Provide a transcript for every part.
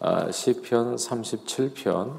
아, 시편 37편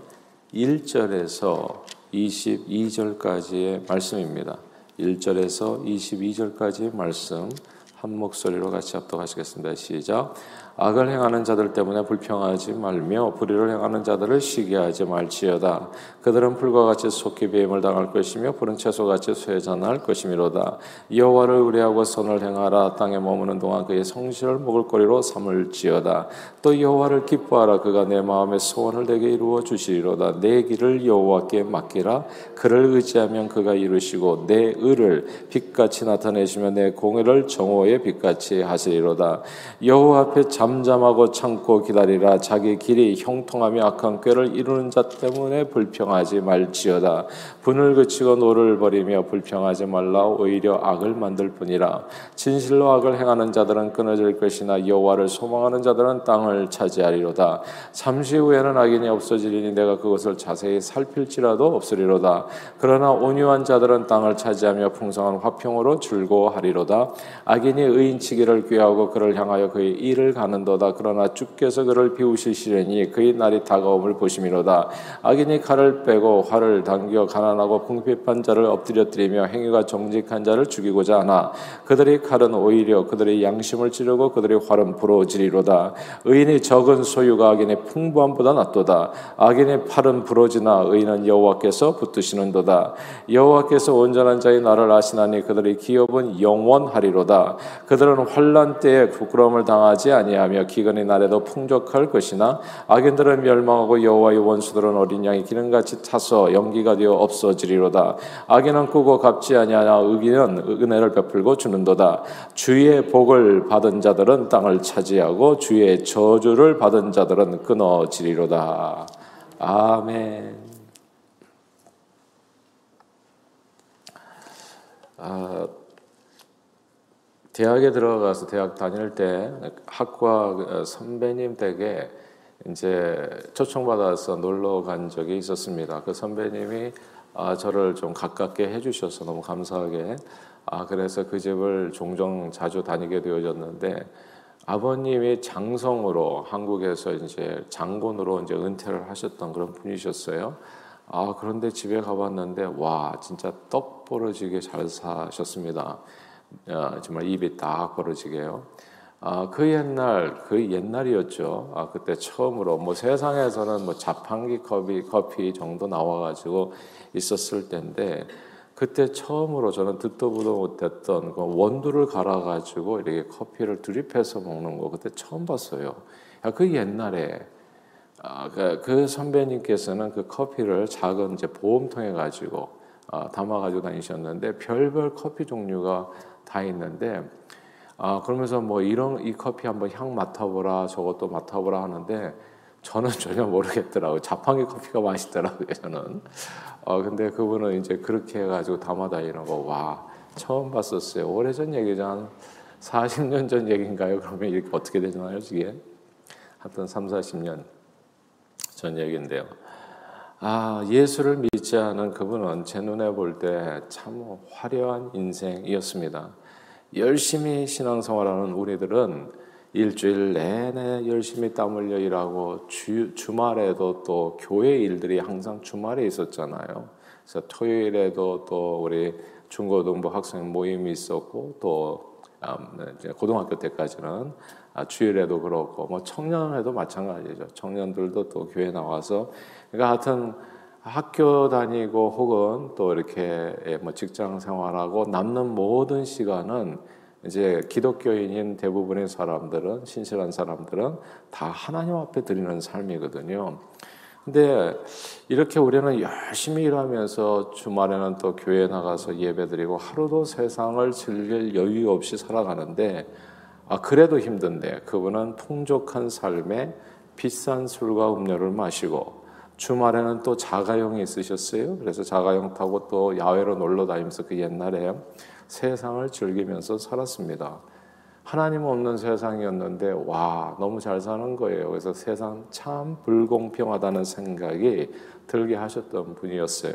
1절에서 22절까지의 말씀입니다. 1절에서 22절까지의 말씀 한 목소리로 같이 합독하시겠습니다. 시작. 악을 행하는 자들 때문에 불평하지 말며 불의를 행하는 자들을 시기하지 말지어다. 그들은 불과 같이 속히 배임을 당할 것이며 푸른 채소같이 쇠잔할 것이미로다. 여호와를 의뢰하고 선을 행하라. 땅에 머무는 동안 그의 성실을 먹을거리로 삼을지어다. 또 여호와를 기뻐하라. 그가 네 마음의 소원을 네게 이루어 주시리로다. 네 길을 여호와께 맡기라. 그를 의지하면 그가 이루시고 네 의를 빛같이 나타내시며 네 공의를 정오의 빛같이 하시리로다. 여호와 앞에 잠잠하고 참고 기다리라. 자기 길이 형통하며 악한 꾀를 이루는 자 때문에 불평하지 말지어다. 분을 그치고 노를 버리며 불평하지 말라. 오히려 악을 만들 뿐이라. 진실로 악을 행하는 자들은 끊어질 것이나 여호와를 소망하는 자들은 땅을 차지하리로다. 잠시 후에는 악인이 없어지리니 내가 그것을 자세히 살필지라도 없으리로다. 그러나 온유한 자들은 땅을 차지하며 풍성한 화평으로 즐거워하리로다. 악인이 의인치기를 꾀하고 그를 향하여 그의 일을 가는 하는도다. 그러나 주께서 그를 비우시시려니 그의 날이 다가옴을 보심이로다. 악인이 칼을 빼고 활을 당겨 가난하고 궁핍한 자를 엎드려뜨리며 행위가 정직한 자를 죽이고자 하나 그들의 칼은 오히려 그들의 양심을 찌르고 그들의 활은 부러지리로다. 의인이 적은 소유가 악인의 풍부함보다 낫도다. 악인의 팔은 부러지나 의인은 여호와께서 붙드시는도다. 여호와께서 온전한 자의 나를 아시나니 그들의 기업은 영원하리로다. 그들은 환란 때에 부끄러움을 당하지 아니하 아니하며 기근의 날에도 풍족할 것이나 악인들은 멸망하고 여호와의 원수들은 어린 양이 기름같이 타서 연기가 되어 없어지리로다. 악인은 꾸고 갚지 아니하나 의기는 은혜를 베풀고 주는도다. 주의 복을 받은 자들은 땅을 차지하고 주의 저주를 받은 자들은 끊어지리로다. 아멘. 아, 대학에 들어가서 대학 다닐 때 학과 선배님 댁에 이제 초청받아서 놀러 간 적이 있었습니다. 그 선배님이 아, 저를 좀 가깝게 해주셔서 너무 감사하게 아 그래서 그 집을 종종 자주 다니게 되어졌는데 아버님이 장성으로 한국에서 이제 장군으로 이제 은퇴를 하셨던 그런 분이셨어요. 아 그런데 집에 가봤는데 와 진짜 떡 벌어지게 잘 사셨습니다. 어, 정말 입이 딱 벌어지게요. 아, 그 옛날 그 옛날이었죠. 아, 그때 처음으로 뭐 세상에서는 뭐 자판기 커피 커피 정도 나와가지고 있었을 때인데 그때 처음으로 저는 듣도 보도 못했던 그 원두를 갈아가지고 이렇게 커피를 드립해서 먹는 거 그때 처음 봤어요. 야, 그 옛날에 아, 그, 그 선배님께서는 그 커피를 작은 이제 보험통에 가지고 아, 담아가지고 다니셨는데 별별 커피 종류가 다 있는데 아 그러면서 뭐 이런 이 커피 한번 향 맡아보라 저것도 맡아보라 하는데 저는 전혀 모르겠더라고요. 자판기 커피가 맛있더라고요. 저는. 어 근데 그분은 이제 그렇게 해가지고 담아다니는 거와 처음 봤었어요. 오래전 얘기죠. 한 40년 전 얘기인가요? 그러면 이렇게 어떻게 되잖아요, 이게? 하여튼 3, 40년 전 얘기인데요. 아, 예수를 믿지 않은 그분은 제 눈에 볼 때 참 화려한 인생이었습니다. 열심히 신앙생활하는 우리들은 일주일 내내 열심히 땀 흘려 일하고 주, 주말에도 또 교회 일들이 항상 주말에 있었잖아요. 그래서 토요일에도 또 우리 중고등부 학생 모임이 있었고 또 음, 고등학교 때까지는 아, 주일에도 그렇고 뭐 청년에도 마찬가지죠. 청년들도 또 교회 나와서 그러니까 하여튼 학교 다니고 혹은 또 이렇게 예, 뭐 직장 생활하고 남는 모든 시간은 이제 기독교인인 대부분의 사람들은 신실한 사람들은 다 하나님 앞에 드리는 삶이거든요. 근데 이렇게 우리는 열심히 일하면서 주말에는 또 교회 나가서 예배드리고 하루도 세상을 즐길 여유 없이 살아가는데 아 그래도 힘든데 그분은 풍족한 삶에 비싼 술과 음료를 마시고 주말에는 또 자가용이 있으셨어요. 그래서 자가용 타고 또 야외로 놀러 다니면서 그 옛날에 세상을 즐기면서 살았습니다. 하나님 없는 세상이었는데 와 너무 잘 사는 거예요. 그래서 세상 참 불공평하다는 생각이 들게 하셨던 분이었어요.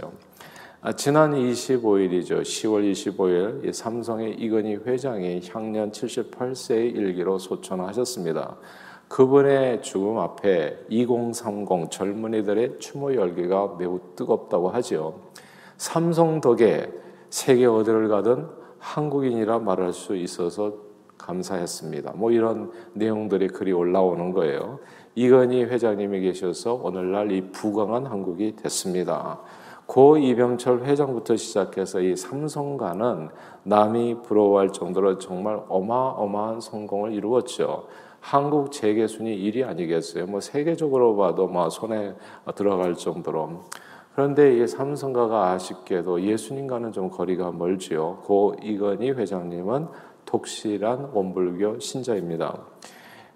아, 지난 25일이죠. 10월 25일 삼성의 이건희 회장이 향년 78세의 일기로 소천하셨습니다. 그분의 죽음 앞에 2030 젊은이들의 추모 열기가 매우 뜨겁다고 하지요. 삼성 덕에 세계 어디를 가든 한국인이라 말할 수 있어서 감사했습니다. 뭐 이런 내용들이 글이 올라오는 거예요. 이건희 회장님이 계셔서 오늘날 이 부강한 한국이 됐습니다. 고 이병철 회장부터 시작해서 이 삼성가는 남이 부러워할 정도로 정말 어마어마한 성공을 이루었죠. 한국 재계 순위 1위 아니겠어요? 뭐 세계적으로 봐도 뭐 손에 들어갈 정도로. 그런데 이 삼성가가 아쉽게도 예수님과는 좀 거리가 멀지요. 고 이건희 회장님은 독실한 원불교 신자입니다.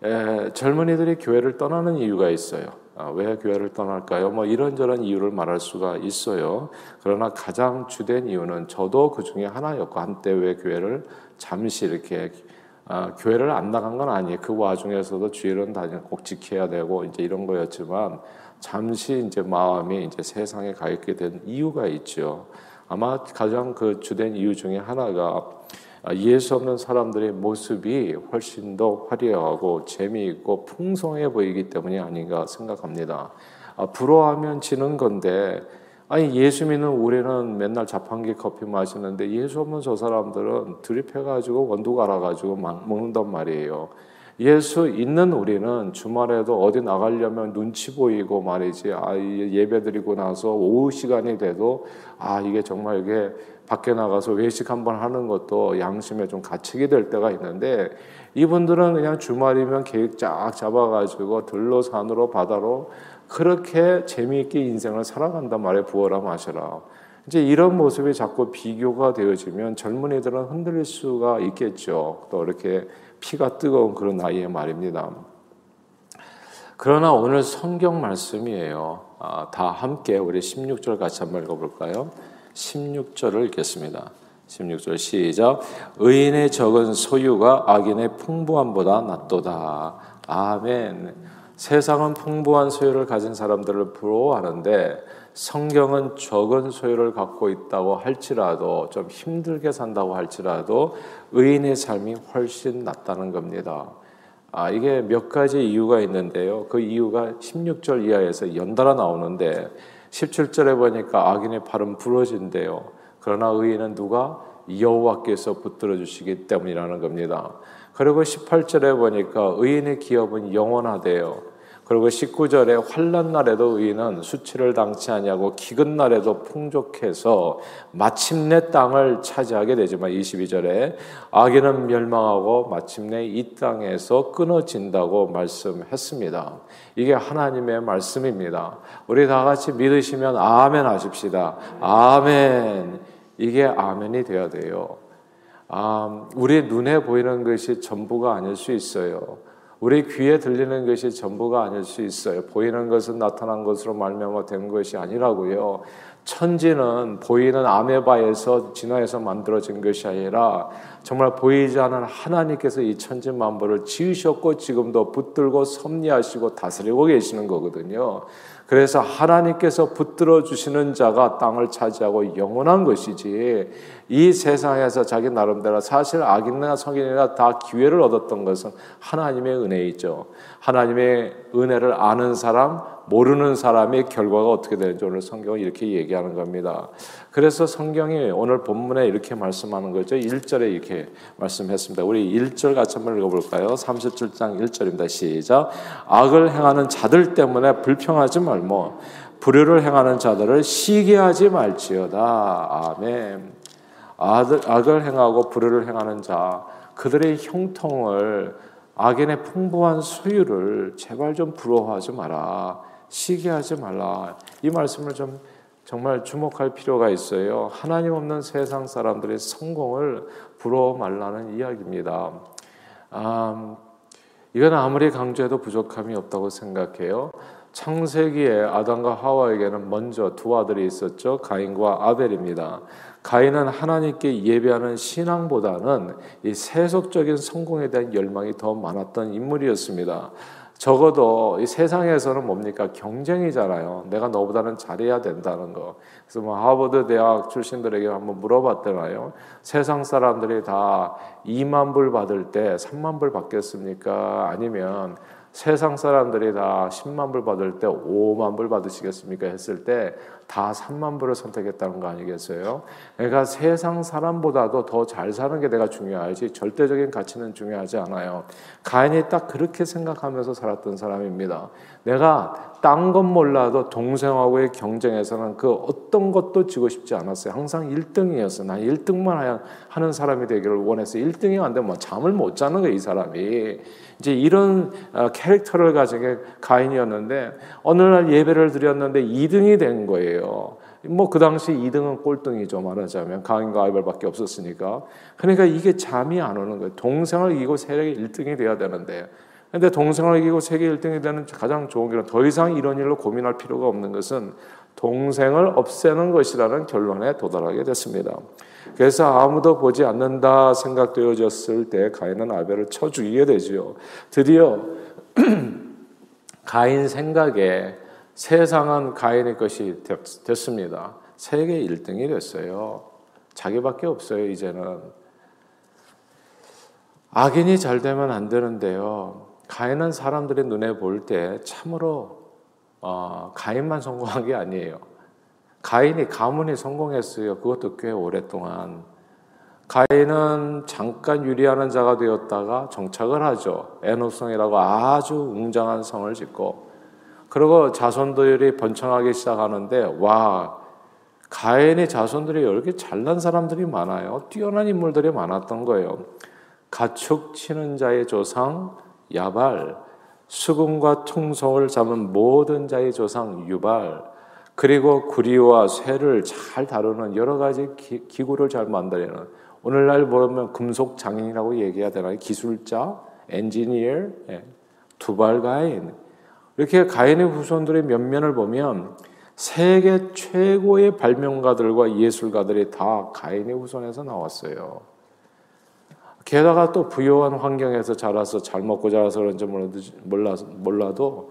에, 젊은이들이 교회를 떠나는 이유가 있어요. 아, 왜 교회를 떠날까요? 뭐 이런저런 이유를 말할 수가 있어요. 그러나 가장 주된 이유는 저도 그 중에 하나였고 한때 왜 교회를 잠시 이렇게 아, 교회를 안 나간 건 아니에요. 그 와중에서도 주일은 다니 꼭 지켜야 되고 이제 이런 거였지만 잠시 이제 마음이 이제 세상에 가 있게 된 이유가 있죠. 아마 가장 그 주된 이유 중에 하나가 아, 예수 없는 사람들의 모습이 훨씬 더 화려하고 재미있고 풍성해 보이기 때문이 아닌가 생각합니다. 아, 부러워하면 지는 건데 아니 예수 믿는 우리는 맨날 자판기 커피 마시는데 예수 없는 저 사람들은 드립해가지고 원두 갈아가지고 먹는단 말이에요. 예수 있는 우리는 주말에도 어디 나가려면 눈치 보이고 말이지. 아, 예배 드리고 나서 오후 시간이 돼도 아, 이게 정말 이게 밖에 나가서 외식 한번 하는 것도 양심에 좀 갇히게 될 때가 있는데 이분들은 그냥 주말이면 계획 쫙 잡아가지고 들로 산으로 바다로 그렇게 재미있게 인생을 살아간단 말이에요. 부어라 마셔라. 이제 이런 모습이 자꾸 비교가 되어지면 젊은이들은 흔들릴 수가 있겠죠. 또 이렇게 피가 뜨거운 그런 나이에 말입니다. 그러나 오늘 성경 말씀이에요. 아, 다 함께 우리 16절 같이 한번 읽어볼까요? 16절을 읽겠습니다. 16절 시작. 의인의 적은 소유가 악인의 풍부함보다 낫도다. 아멘. 세상은 풍부한 소유를 가진 사람들을 부러워하는데 성경은 적은 소유를 갖고 있다고 할지라도 좀 힘들게 산다고 할지라도 의인의 삶이 훨씬 낫다는 겁니다. 아, 이게 몇 가지 이유가 있는데요. 그 이유가 16절 이하에서 연달아 나오는데 17절에 보니까 악인의 팔은 부러진대요. 그러나 의인은 누가 여호와께서 붙들어 주시기 때문이라는 겁니다. 그리고 18절에 보니까 의인의 기업은 영원하대요. 그리고 19절에 환란 날에도 의인은 수치를 당치 아니하고 기근 날에도 풍족해서 마침내 땅을 차지하게 되지만 22절에 악인은 멸망하고 마침내 이 땅에서 끊어진다고 말씀했습니다. 이게 하나님의 말씀입니다. 우리 다 같이 믿으시면 아멘 하십시다. 아멘. 이게 아멘이 되어야 돼요. 아, 우리 눈에 보이는 것이 전부가 아닐 수 있어요. 우리 귀에 들리는 것이 전부가 아닐 수 있어요. 보이는 것은 나타난 것으로 말미암아 된 것이 아니라고요. 천지는 보이는 아메바에서 진화해서 만들어진 것이 아니라 정말 보이지 않는 하나님께서 이 천지 만물을 지으셨고 지금도 붙들고 섭리하시고 다스리고 계시는 거거든요. 그래서 하나님께서 붙들어 주시는 자가 땅을 차지하고 영원한 것이지 이 세상에서 자기 나름대로 사실 악인이나 성인이나 다 기회를 얻었던 것은 하나님의 은혜이죠. 하나님의 은혜를 아는 사람, 모르는 사람의 결과가 어떻게 되는지 오늘 성경은 이렇게 얘기하는 겁니다. 그래서 성경이 오늘 본문에 이렇게 말씀하는 거죠. 1절에 이렇게 말씀했습니다. 우리 1절 같이 한번 읽어볼까요? 37장 1절입니다. 시작. 악을 행하는 자들 때문에 불평하지 말고 불효를 행하는 자들을 시기하지 말지어다. 아멘. 악을 행하고 불효를 행하는 자 그들의 형통을 악인의 풍부한 소유를 제발 좀 부러워하지 마라. 시기하지 말라. 이 말씀을 좀 정말 주목할 필요가 있어요. 하나님 없는 세상 사람들의 성공을 부러워 말라는 이야기입니다. 아, 이건 아무리 강조해도 부족함이 없다고 생각해요. 창세기에 아담과 하와에게는 먼저 두 아들이 있었죠. 가인과 아벨입니다. 가인은 하나님께 예배하는 신앙보다는 이 세속적인 성공에 대한 열망이 더 많았던 인물이었습니다. 적어도 이 세상에서는 뭡니까 경쟁이잖아요. 내가 너보다는 잘해야 된다는 거. 그래서 뭐 하버드 대학 출신들에게 한번 물어봤더라요. 세상 사람들이 다 2만 불 받을 때 3만 불 받겠습니까? 아니면 세상 사람들이 다 10만 불 받을 때 5만 불 받으시겠습니까? 했을 때 다 3만 불을 선택했다는 거 아니겠어요? 그러니까 세상 사람보다도 더 잘 사는 게 내가 중요하지 절대적인 가치는 중요하지 않아요. 가인이 딱 그렇게 생각하면서 살았던 사람입니다. 내가 딴 건 몰라도 동생하고의 경쟁에서는 그 어떤 것도 지고 싶지 않았어요. 항상 1등이었어요. 난 1등만 하는 사람이 되기를 원했어요. 1등이 안 되면 뭐 잠을 못 자는 거예요, 이 사람이. 이제 이런 어, 캐릭터를 가진 게 가인이었는데 어느 날 예배를 드렸는데 2등이 된 거예요. 뭐그 당시 2등은 꼴등이죠 말하자면 가인과 아벨밖에 없었으니까. 그러니까 이게 잠이 안 오는 거예요. 동생을 이기고 세계 1등이 돼야 되는데. 근데 동생을 이기고 세계 1등이 되는 가장 좋은 길은 더 이상 이런 일로 고민할 필요가 없는 것은 동생을 없애는 것이라는 결론에 도달하게 됐습니다. 그래서 아무도 보지 않는다 생각되어졌을 때 가인은 아벨을 쳐 죽이게 되지요. 드디어 가인 생각에 세상은 가인의 것이 됐습니다. 세계 1등이 됐어요. 자기밖에 없어요, 이제는. 악인이 잘 되면 안 되는데요. 가인은 사람들의 눈에 볼 때 참으로 어, 가인만 성공한 게 아니에요. 가인이 가문이 성공했어요. 그것도 꽤 오랫동안. 가인은 잠깐 유리하는 자가 되었다가 정착을 하죠. 에노성이라고 아주 웅장한 성을 짓고 그리고 자손들이 번창하기 시작하는데 와 가인의 자손들이 이렇게 잘난 사람들이 많아요. 뛰어난 인물들이 많았던 거예요. 가축 치는 자의 조상 야발, 수금과 통성을 잡은 모든 자의 조상 유발, 그리고 구리와 쇠를 잘 다루는 여러 가지 기, 구를 잘 만들어내는 오늘날 보면 금속 장인이라고 얘기해야 되나 기술자, 엔지니어, 예, 두발 가인 이렇게 가인의 후손들의 면면을 보면 세계 최고의 발명가들과 예술가들이 다 가인의 후손에서 나왔어요. 게다가 또 부유한 환경에서 자라서 잘 먹고 자라서 그런지 몰라도,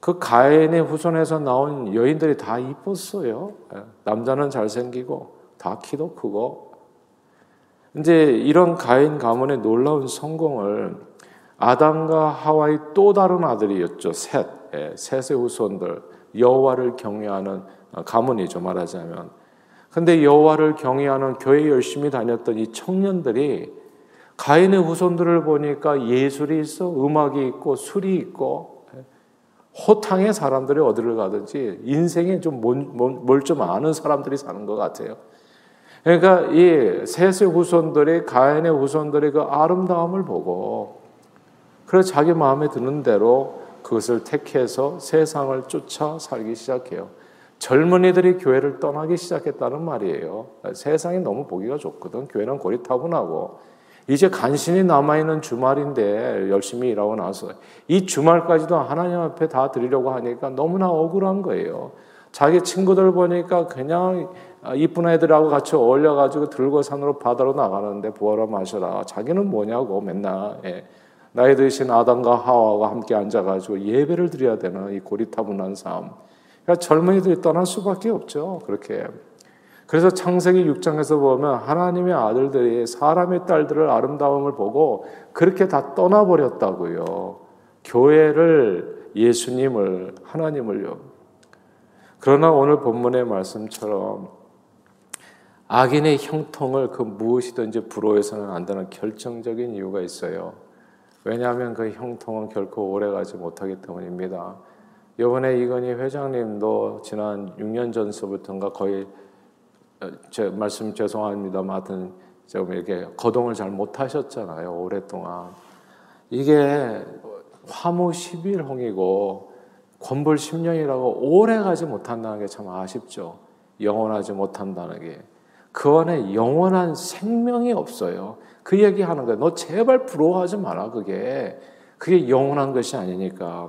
그 가인의 후손에서 나온 여인들이 다 이뻤어요. 예, 남자는 잘생기고 다 키도 크고. 이제 이런 가인 가문의 놀라운 성공을 아담과 하와의 또 다른 아들이었죠. 셋, 예, 셋의 후손들 여호와를 경외하는 가문이죠 말하자면. 근데 여호와를 경외하는 교회 열심히 다녔던 이 청년들이 가인의 후손들을 보니까 예술이 있어, 음악이 있고, 술이 있고, 호탕의 사람들이 어디를 가든지 인생에 좀 뭘 좀 아는 사람들이 사는 것 같아요. 그러니까 이 셋의 후손들이 가인의 후손들의 그 아름다움을 보고 그래서 자기 마음에 드는 대로 그것을 택해서 세상을 쫓아 살기 시작해요. 젊은이들이 교회를 떠나기 시작했다는 말이에요. 세상이 너무 보기가 좋거든. 교회는 고리타분하고 이제 간신히 남아있는 주말인데 열심히 일하고 나서 이 주말까지도 하나님 앞에 다 드리려고 하니까 너무나 억울한 거예요. 자기 친구들 보니까 그냥 이쁜 애들하고 같이 어울려가지고 들고 산으로 바다로 나가는데 부어라 마셔라. 자기는 뭐냐고 맨날. 예. 나이 드신 아담과 하와가 함께 앉아가지고 예배를 드려야 되는 이 고리타분한 삶. 그러니까 젊은이들이 떠날 수밖에 없죠. 그렇게. 그래서 창세기 6장에서 보면 하나님의 아들들이 사람의 딸들을 아름다움을 보고 그렇게 다 떠나버렸다고요. 교회를, 예수님을, 하나님을요. 그러나 오늘 본문의 말씀처럼 악인의 형통을 그 무엇이든지 부러워서는 안 되는 결정적인 이유가 있어요. 왜냐하면 그 형통은 결코 오래가지 못하기 때문입니다. 이번에 이건희 회장님도 지난 6년 전서부터인가 거의 제 말씀 죄송합니다만 좀 이렇게 거동을 잘 못하셨잖아요 오랫동안. 이게 화무 11홍이고 권불 10년이라고 오래 가지 못한다는 게 참 아쉽죠. 영원하지 못한다는 게. 그 안에 영원한 생명이 없어요. 그 얘기하는 거예요 너 제발 부러워하지 마라 그게. 그게 영원한 것이 아니니까.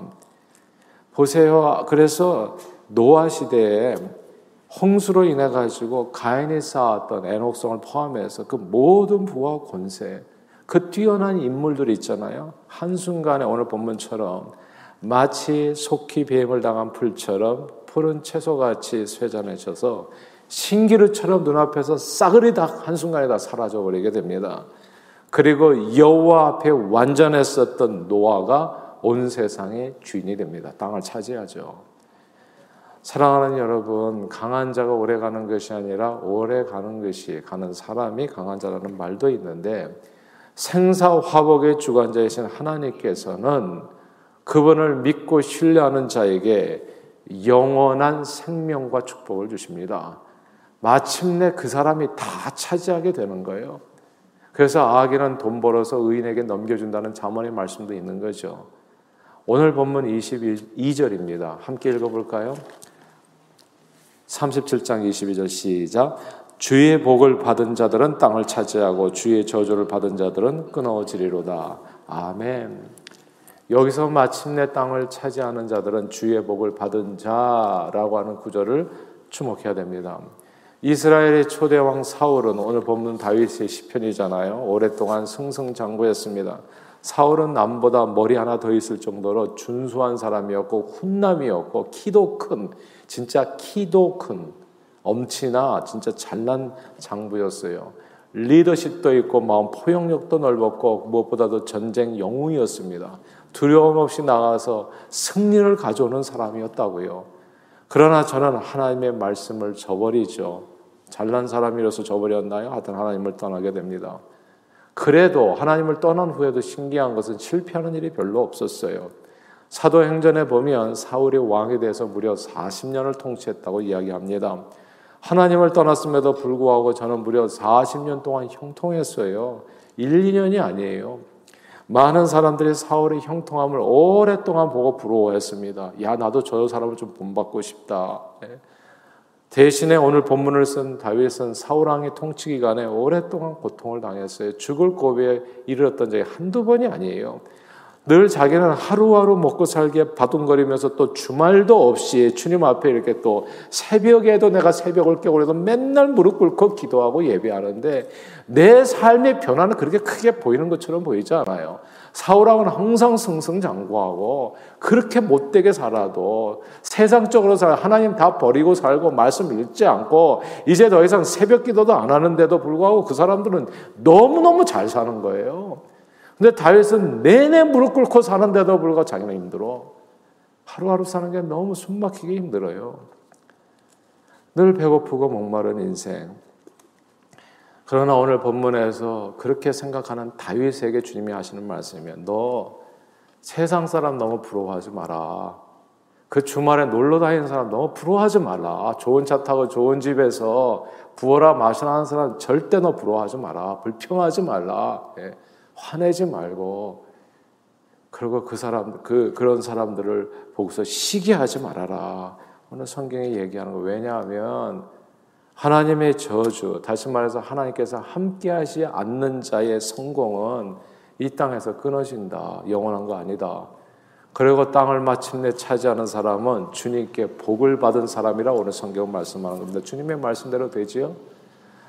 보세요. 그래서 노아 시대에 홍수로 인해 가지고 가인이 쌓았던 애녹성을 포함해서 그 모든 부와 권세, 그 뛰어난 인물들 있잖아요. 한순간에 오늘 본문처럼 마치 속히 뱀을 당한 풀처럼 푸른 채소같이 쇠잔해져서 신기루처럼 눈앞에서 싸그리 다 한순간에 다 사라져 버리게 됩니다. 그리고 여호와 앞에 완전했었던 노아가 온 세상의 주인이 됩니다. 땅을 차지하죠. 사랑하는 여러분, 강한 자가 오래 가는 것이 아니라 오래 가는 것이 가는 사람이 강한 자라는 말도 있는데 생사 화복의 주관자이신 하나님께서는 그분을 믿고 신뢰하는 자에게 영원한 생명과 축복을 주십니다. 마침내 그 사람이 다 차지하게 되는 거예요. 그래서 아기는 돈 벌어서 의인에게 넘겨준다는 자문의 말씀도 있는 거죠. 오늘 본문 22절입니다. 함께 읽어볼까요? 37장 22절 시작. 주의 복을 받은 자들은 땅을 차지하고 주의 저주를 받은 자들은 끊어지리로다. 아멘. 여기서 마침내 땅을 차지하는 자들은 주의 복을 받은 자라고 하는 구절을 주목해야 됩니다. 이스라엘의 초대 왕 사울은 오늘 본문 다윗의 시편이잖아요. 오랫동안 승승장구했습니다. 사울은 남보다 머리 하나 더 있을 정도로 준수한 사람이었고 훈남이었고 키도 큰 진짜 키도 큰 엄치나 진짜 잘난 장부였어요. 리더십도 있고 마음 포용력도 넓었고 무엇보다도 전쟁 영웅이었습니다. 두려움 없이 나가서 승리를 가져오는 사람이었다고요. 그러나 저는 하나님의 말씀을 저버리죠. 잘난 사람이라서 저버렸나요? 하여튼 하나님을 떠나게 됩니다. 그래도 하나님을 떠난 후에도 신기한 것은 실패하는 일이 별로 없었어요. 사도행전에 보면 사울이 왕에 대해서 무려 40년을 통치했다고 이야기합니다. 하나님을 떠났음에도 불구하고 저는 무려 40년 동안 형통했어요. 1, 2년이 아니에요. 많은 사람들이 사울의 형통함을 오랫동안 보고 부러워했습니다. 야, 나도 저 사람을 좀 본받고 싶다. 네. 대신에 오늘 본문을 쓴 다윗은 사울 왕의 통치 기간에 오랫동안 고통을 당했어요. 죽을 고비에 이르렀던 적이 한두 번이 아니에요. 늘 자기는 하루하루 먹고 살기에 바둥거리면서 또 주말도 없이 주님 앞에 이렇게 또 새벽에도 내가 새벽을 깨고 그래도 맨날 무릎 꿇고 기도하고 예배하는데 내 삶의 변화는 그렇게 크게 보이는 것처럼 보이지 않아요. 사울왕은 항상 승승장구하고 그렇게 못되게 살아도 세상적으로 살 하나님 다 버리고 살고 말씀 읽지 않고 이제 더 이상 새벽 기도도 안 하는데도 불구하고 그 사람들은 너무너무 잘 사는 거예요. 근데 다윗은 내내 무릎 꿇고 사는데도 불구하고 자기는 힘들어. 하루하루 사는 게 너무 숨막히게 힘들어요. 늘 배고프고 목마른 인생. 그러나 오늘 본문에서 그렇게 생각하는 다윗에게 주님이 하시는 말씀이면 너 세상 사람 너무 부러워하지 마라. 그 주말에 놀러 다니는 사람 너무 부러워하지 말라. 좋은 차 타고 좋은 집에서 부어라 마시라 하는 사람 절대 너 부러워하지 마라. 불평하지 말라. 예. 화내지 말고 그리고 그 사람 그 그런 사람들을 보고서 시기하지 말아라. 오늘 성경에 얘기하는 거 왜냐하면 하나님의 저주, 다시 말해서 하나님께서 함께하지 않는 자의 성공은 이 땅에서 끊어진다. 영원한 거 아니다. 그리고 땅을 마침내 차지하는 사람은 주님께 복을 받은 사람이라 오늘 성경 말씀하는 겁니다. 주님의 말씀대로 되지요?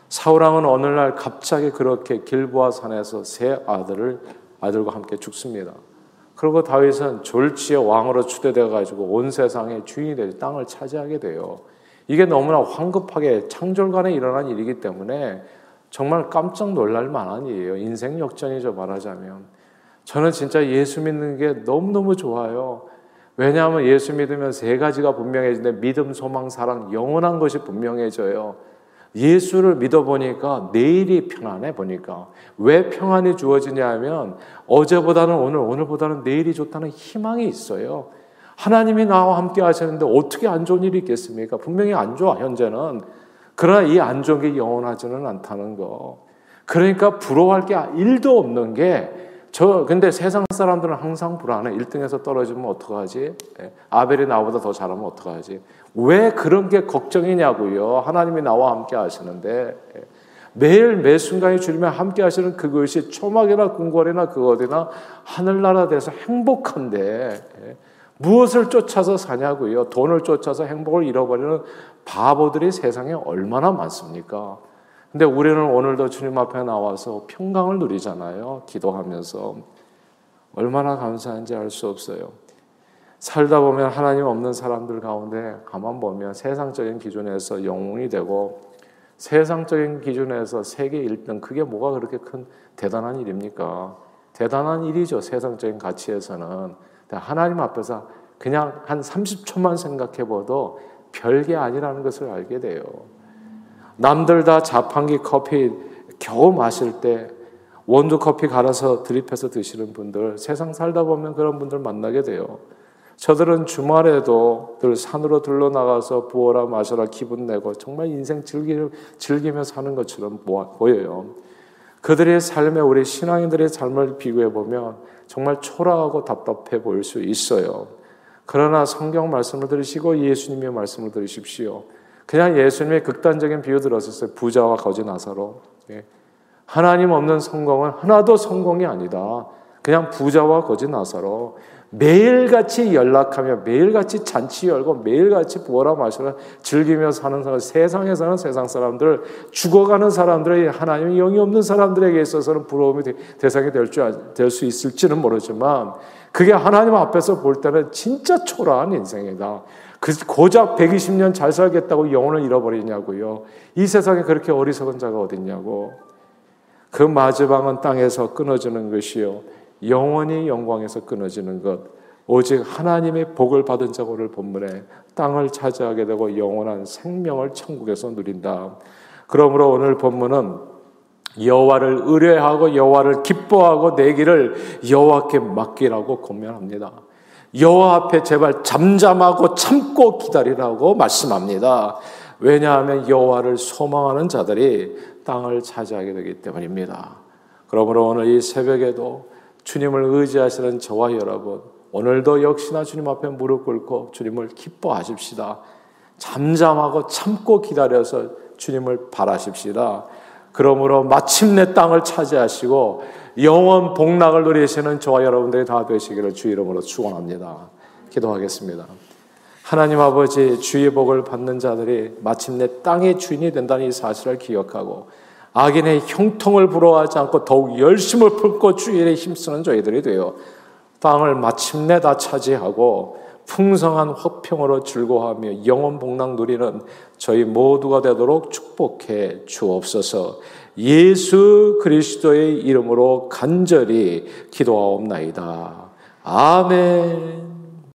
사울왕은 어느 날 갑자기 그렇게 길보아 산에서 세 아들을 아들과 함께 죽습니다. 그리고 다윗은 졸지에 왕으로 추대돼 가지고 온 세상의 주인이 될 땅을 차지하게 돼요. 이게 너무나 황급하게 창졸간에 일어난 일이기 때문에 정말 깜짝 놀랄 만한 일이에요. 인생 역전이죠, 말하자면. 저는 진짜 예수 믿는 게 너무너무 좋아요. 왜냐하면 예수 믿으면 세 가지가 분명해지는데 믿음, 소망, 사랑, 영원한 것이 분명해져요. 예수를 믿어보니까 내일이 평안해 보니까 왜 평안이 주어지냐 하면 어제보다는 오늘, 오늘보다는 내일이 좋다는 희망이 있어요. 하나님이 나와 함께 하시는데 어떻게 안 좋은 일이 있겠습니까? 분명히 안 좋아, 현재는. 그러나 이 안 좋은 게 영원하지는 않다는 거. 그러니까 부러워할 게 일도 없는 게, 저, 근데 세상 사람들은 항상 불안해. 1등에서 떨어지면 어떡하지? 예. 아벨이 나보다 더 잘하면 어떡하지? 왜 그런 게 걱정이냐고요. 하나님이 나와 함께 하시는데. 예. 매일 매 순간이 주님과 함께 하시는 그것이 초막이나 궁궐이나 그 어디나 하늘나라 돼서 행복한데, 예. 무엇을 쫓아서 사냐고요? 돈을 쫓아서 행복을 잃어버리는 바보들이 세상에 얼마나 많습니까? 근데 우리는 오늘도 주님 앞에 나와서 평강을 누리잖아요. 기도하면서. 얼마나 감사한지 알 수 없어요. 살다 보면 하나님 없는 사람들 가운데 가만 보면 세상적인 기준에서 영웅이 되고 세상적인 기준에서 세계 1등 그게 뭐가 그렇게 큰 대단한 일입니까? 대단한 일이죠. 세상적인 가치에서는 하나님 앞에서 그냥 한 30초만 생각해 봐도 별게 아니라는 것을 알게 돼요. 남들 다 자판기 커피 겨우 마실 때 원두 커피 갈아서 드립해서 드시는 분들 세상 살다 보면 그런 분들 만나게 돼요. 저들은 주말에도 늘 산으로 들러 나가서 부어라 마셔라 기분 내고 정말 인생 즐기, 즐기며 사는 것처럼 보여요. 그들의 삶에 우리 신앙인들의 삶을 비교해 보면 정말 초라하고 답답해 보일 수 있어요. 그러나 성경 말씀을 들으시고 예수님의 말씀을 들으십시오. 그냥 예수님의 극단적인 비유 들었었어요. 부자와 거지 나사로. 예. 하나님 없는 성공은 하나도 성공이 아니다. 그냥 부자와 거지 나사로 매일같이 연락하며 매일같이 잔치 열고 매일같이 부어라 마셔라 즐기며 사는 사람 세상에 사는 세상 사람들 죽어가는 사람들의 하나님의 영이 없는 사람들에게 있어서는 부러움이 대상이 될 수 있을지는 모르지만 그게 하나님 앞에서 볼 때는 진짜 초라한 인생이다. 그 고작 120년 잘 살겠다고 영혼을 잃어버리냐고요. 이 세상에 그렇게 어리석은 자가 어딨냐고. 그 마지막은 땅에서 끊어지는 것이요. 영원히 영광에서 끊어지는 것. 오직 하나님의 복을 받은 자고를 본문에 땅을 차지하게 되고 영원한 생명을 천국에서 누린다. 그러므로 오늘 본문은 여호와를 의뢰하고 여호와를 기뻐하고 내 길을 여호와께 맡기라고 권면합니다. 여호와 앞에 제발 잠잠하고 참고 기다리라고 말씀합니다. 왜냐하면 여호와를 소망하는 자들이 땅을 차지하게 되기 때문입니다. 그러므로 오늘 이 새벽에도 주님을 의지하시는 저와 여러분, 오늘도 역시나 주님 앞에 무릎 꿇고 주님을 기뻐하십시다. 잠잠하고 참고 기다려서 주님을 바라십시다. 그러므로 마침내 땅을 차지하시고 영원 복락을 누리시는 저와 여러분들이 다 되시기를 주 이름으로 축원합니다. 기도하겠습니다. 하나님 아버지 주의 복을 받는 자들이 마침내 땅의 주인이 된다는 이 사실을 기억하고 악인의 형통을 부러워하지 않고 더욱 열심을 품고 주의 일에 힘쓰는 저희들이 되어 땅을 마침내 다 차지하고 풍성한 화평으로 즐거워하며 영원 복락 누리는 저희 모두가 되도록 축복해 주옵소서. 예수 그리스도의 이름으로 간절히 기도하옵나이다. 아멘.